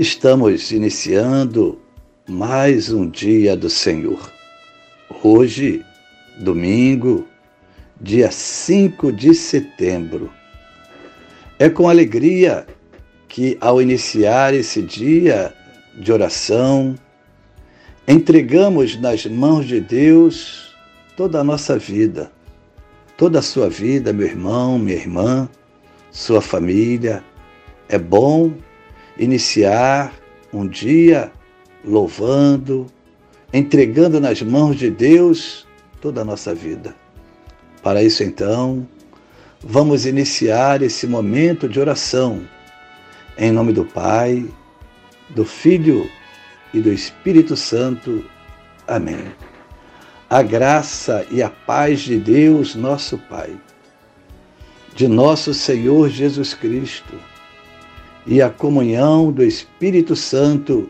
Estamos iniciando mais um dia do Senhor. Hoje, domingo, dia 5 de setembro. É com alegria que, ao iniciar esse dia de oração, entregamos nas mãos de Deus toda a nossa vida, toda a sua vida, meu irmão, minha irmã, sua família. É bom iniciar um dia louvando, entregando nas mãos de Deus toda a nossa vida. Para isso, então, vamos iniciar esse momento de oração em nome do Pai, do Filho e do Espírito Santo. Amém. A graça e a paz de Deus, nosso Pai, de nosso Senhor Jesus Cristo e a comunhão do Espírito Santo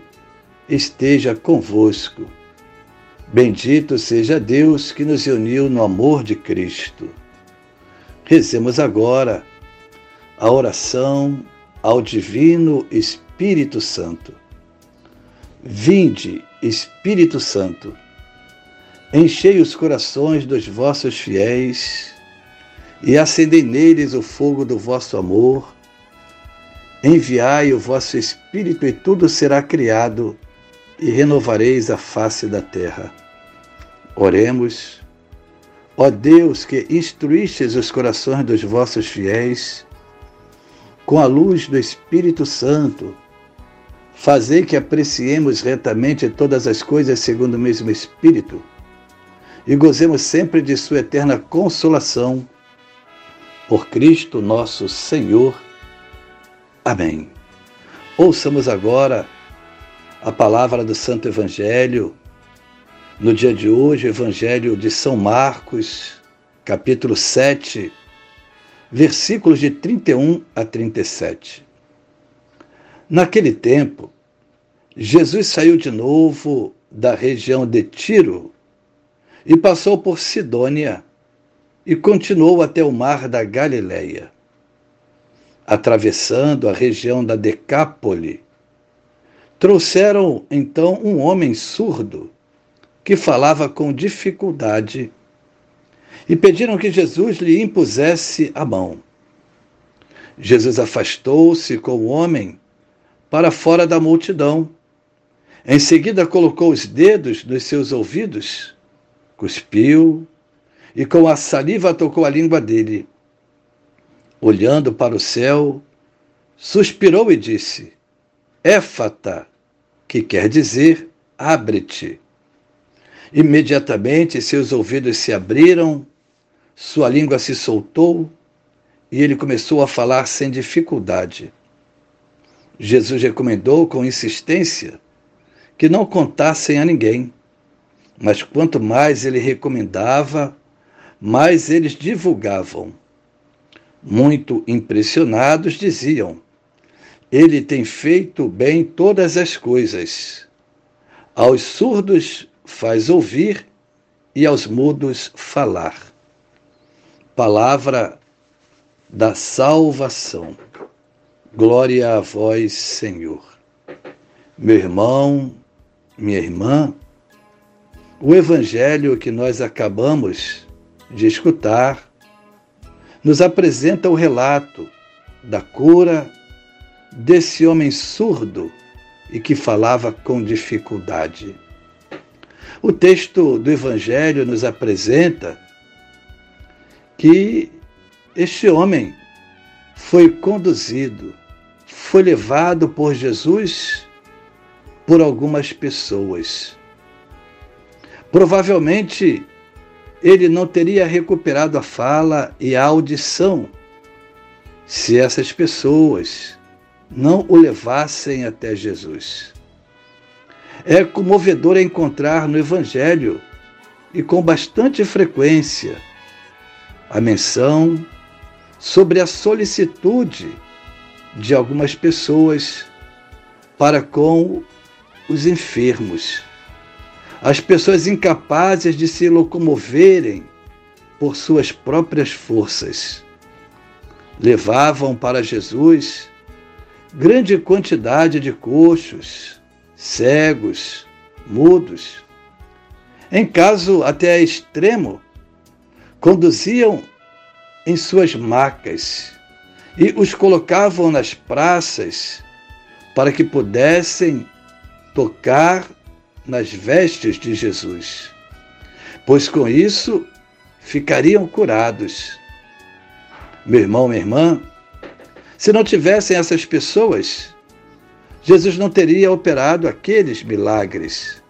esteja convosco. Bendito seja Deus que nos uniu no amor de Cristo. Rezemos agora a oração ao Divino Espírito Santo. Vinde, Espírito Santo, enchei os corações dos vossos fiéis e acendei neles o fogo do vosso amor Enviai o vosso Espírito e tudo será criado, e renovareis a face da terra. Oremos. Ó Deus, que instruístes os corações dos vossos fiéis, com a luz do Espírito Santo, fazei que apreciemos retamente todas as coisas segundo o mesmo Espírito e gozemos sempre de Sua eterna consolação. Por Cristo nosso Senhor. Amém. Ouçamos agora a palavra do Santo Evangelho. No dia de hoje, Evangelho de São Marcos, capítulo 7, versículos de 31 a 37. Naquele tempo, Jesus saiu de novo da região de Tiro e passou por Sidônia e continuou até o mar da Galileia atravessando a região da Decápole, trouxeram então um homem surdo que falava com dificuldade e pediram que Jesus lhe impusesse a mão. Jesus afastou-se com o homem para fora da multidão. Em seguida, colocou os dedos nos seus ouvidos, cuspiu e com a saliva tocou a língua dele olhando para o céu, suspirou e disse: Éfata, que quer dizer abre-te. Imediatamente seus ouvidos se abriram, sua língua se soltou e ele começou a falar sem dificuldade. Jesus recomendou com insistência que não contassem a ninguém, mas quanto mais ele recomendava, mais eles divulgavam muito impressionados, diziam: Ele tem feito bem todas as coisas. Aos surdos faz ouvir e aos mudos falar. Palavra da salvação. Glória a vós, Senhor. Meu irmão, minha irmã, o evangelho que nós acabamos de escutar nos apresenta o relato da cura desse homem surdo e que falava com dificuldade. O texto do Evangelho nos apresenta que este homem foi conduzido, foi levado por Jesus por algumas pessoas. Provavelmente ele não teria recuperado a fala e a audição se essas pessoas não o levassem até Jesus. É comovedor encontrar no Evangelho, e com bastante frequência, a menção sobre a solicitude de algumas pessoas para com os enfermos, as pessoas incapazes de se locomoverem por suas próprias forças. Levavam para Jesus grande quantidade de coxos, cegos, mudos. Em caso até extremo, conduziam em suas macas e os colocavam nas praças para que pudessem tocar nas vestes de Jesus, pois com isso ficariam curados. Meu irmão, minha irmã, se não tivessem essas pessoas, Jesus não teria operado aqueles milagres.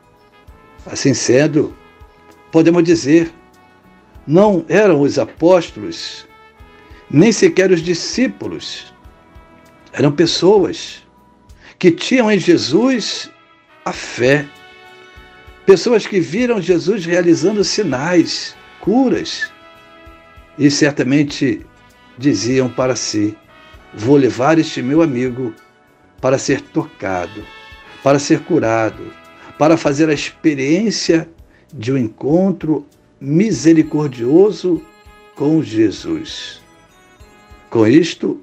Assim sendo, podemos dizer, não eram os apóstolos, nem sequer os discípulos, eram pessoas que tinham em Jesus a fé. Pessoas que viram Jesus realizando sinais, curas, e certamente diziam para si: Vou levar este meu amigo para ser tocado, para ser curado, para fazer a experiência de um encontro misericordioso com Jesus. Com isto,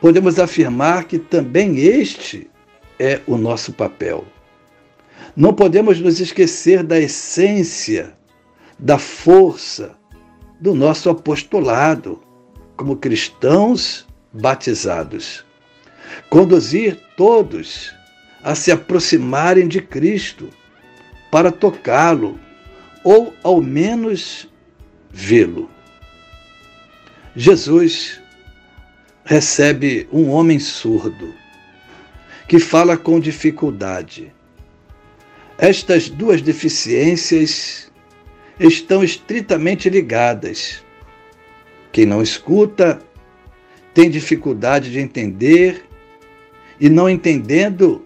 podemos afirmar que também este é o nosso papel. Não podemos nos esquecer da essência, da força do nosso apostolado como cristãos batizados. Conduzir todos a se aproximarem de Cristo para tocá-lo ou ao menos vê-lo. Jesus recebe um homem surdo que fala com dificuldade. Estas duas deficiências estão estritamente ligadas. Quem não escuta tem dificuldade de entender e, não entendendo,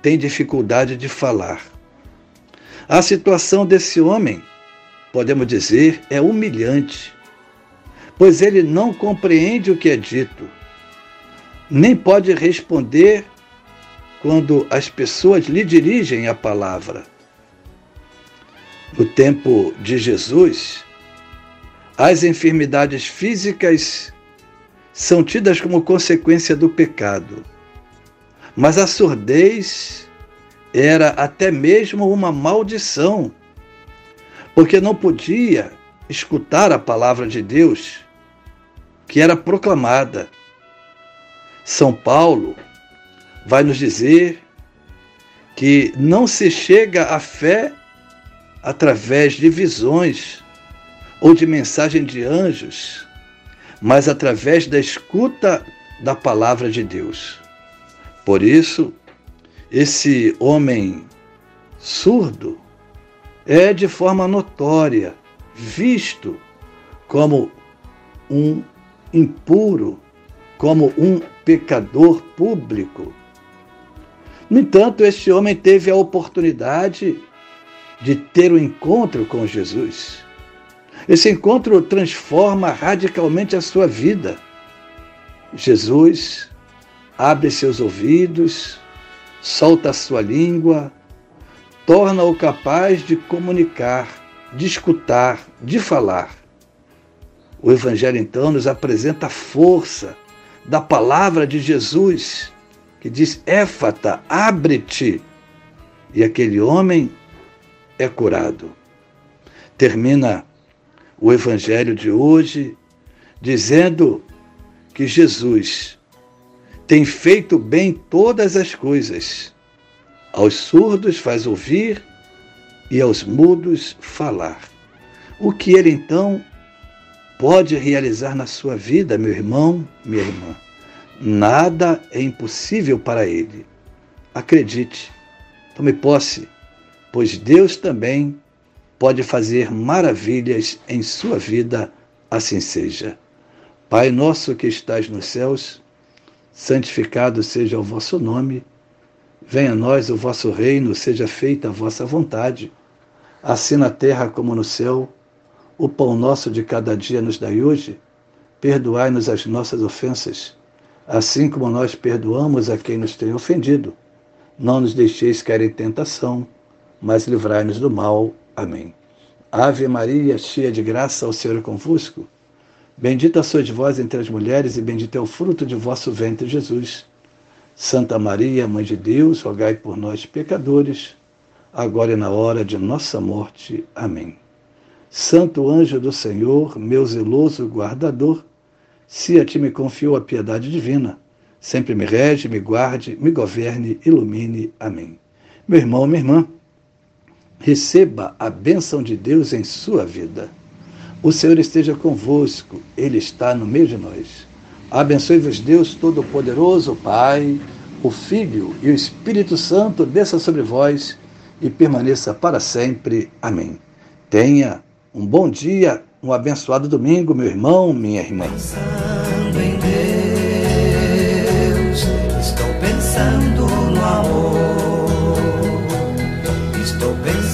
tem dificuldade de falar. A situação desse homem, podemos dizer, é humilhante pois ele não compreende o que é dito, nem pode responder quando as pessoas lhe dirigem a palavra. No tempo de Jesus, as enfermidades físicas são tidas como consequência do pecado, mas a surdez era até mesmo uma maldição, porque não podia escutar a palavra de Deus que era proclamada. São Paulo vai nos dizer que não se chega à fé através de visões ou de mensagem de anjos, mas através da escuta da palavra de Deus. Por isso, esse homem surdo é de forma notória visto como um impuro, como um pecador público. No entanto, este homem teve a oportunidade de ter um encontro com Jesus. Esse encontro transforma radicalmente a sua vida. Jesus abre seus ouvidos, solta a sua língua, torna-o capaz de comunicar, de escutar, de falar. O Evangelho, então, nos apresenta a força da palavra de Jesus, que diz: Éfata, abre-te. E aquele homem é curado. Termina o Evangelho de hoje dizendo que Jesus tem feito bem todas as coisas. Aos surdos faz ouvir e aos mudos falar. O que ele então pode realizar na sua vida, meu irmão, minha irmã. Nada é impossível para ele. Acredite, tome posse, pois Deus também pode fazer maravilhas em sua vida, assim seja. Pai nosso que estás nos céus, santificado seja o vosso nome. Venha a nós o vosso reino, seja feita a vossa vontade, assim na terra como no céu. O pão nosso de cada dia nos dai hoje. Perdoai-nos as nossas ofensas, assim como nós perdoamos a quem nos tem ofendido. Não nos deixeis cair em tentação, mas livrai-nos do mal. Amém. Ave Maria, cheia de graça, o Senhor é convosco. Bendita sois vós entre as mulheres, e bendito é o fruto de vosso ventre, Jesus. Santa Maria, Mãe de Deus, rogai por nós, pecadores, agora e na hora de nossa morte. Amém. Santo anjo do Senhor, meu zeloso guardador, se a ti me confiou a piedade divina, sempre me rege, me guarde, me governe, ilumine. Amém. Meu irmão, minha irmã, receba a bênção de Deus em sua vida. O Senhor esteja convosco, Ele está no meio de nós. Abençoe-vos Deus Todo-Poderoso, Pai, o Filho e o Espírito Santo, desça sobre vós e permaneça para sempre. Amém. Tenha um bom dia, um abençoado domingo, meu irmão, minha irmã. Pensando em Deus, estou pensando no amor. Estou pensando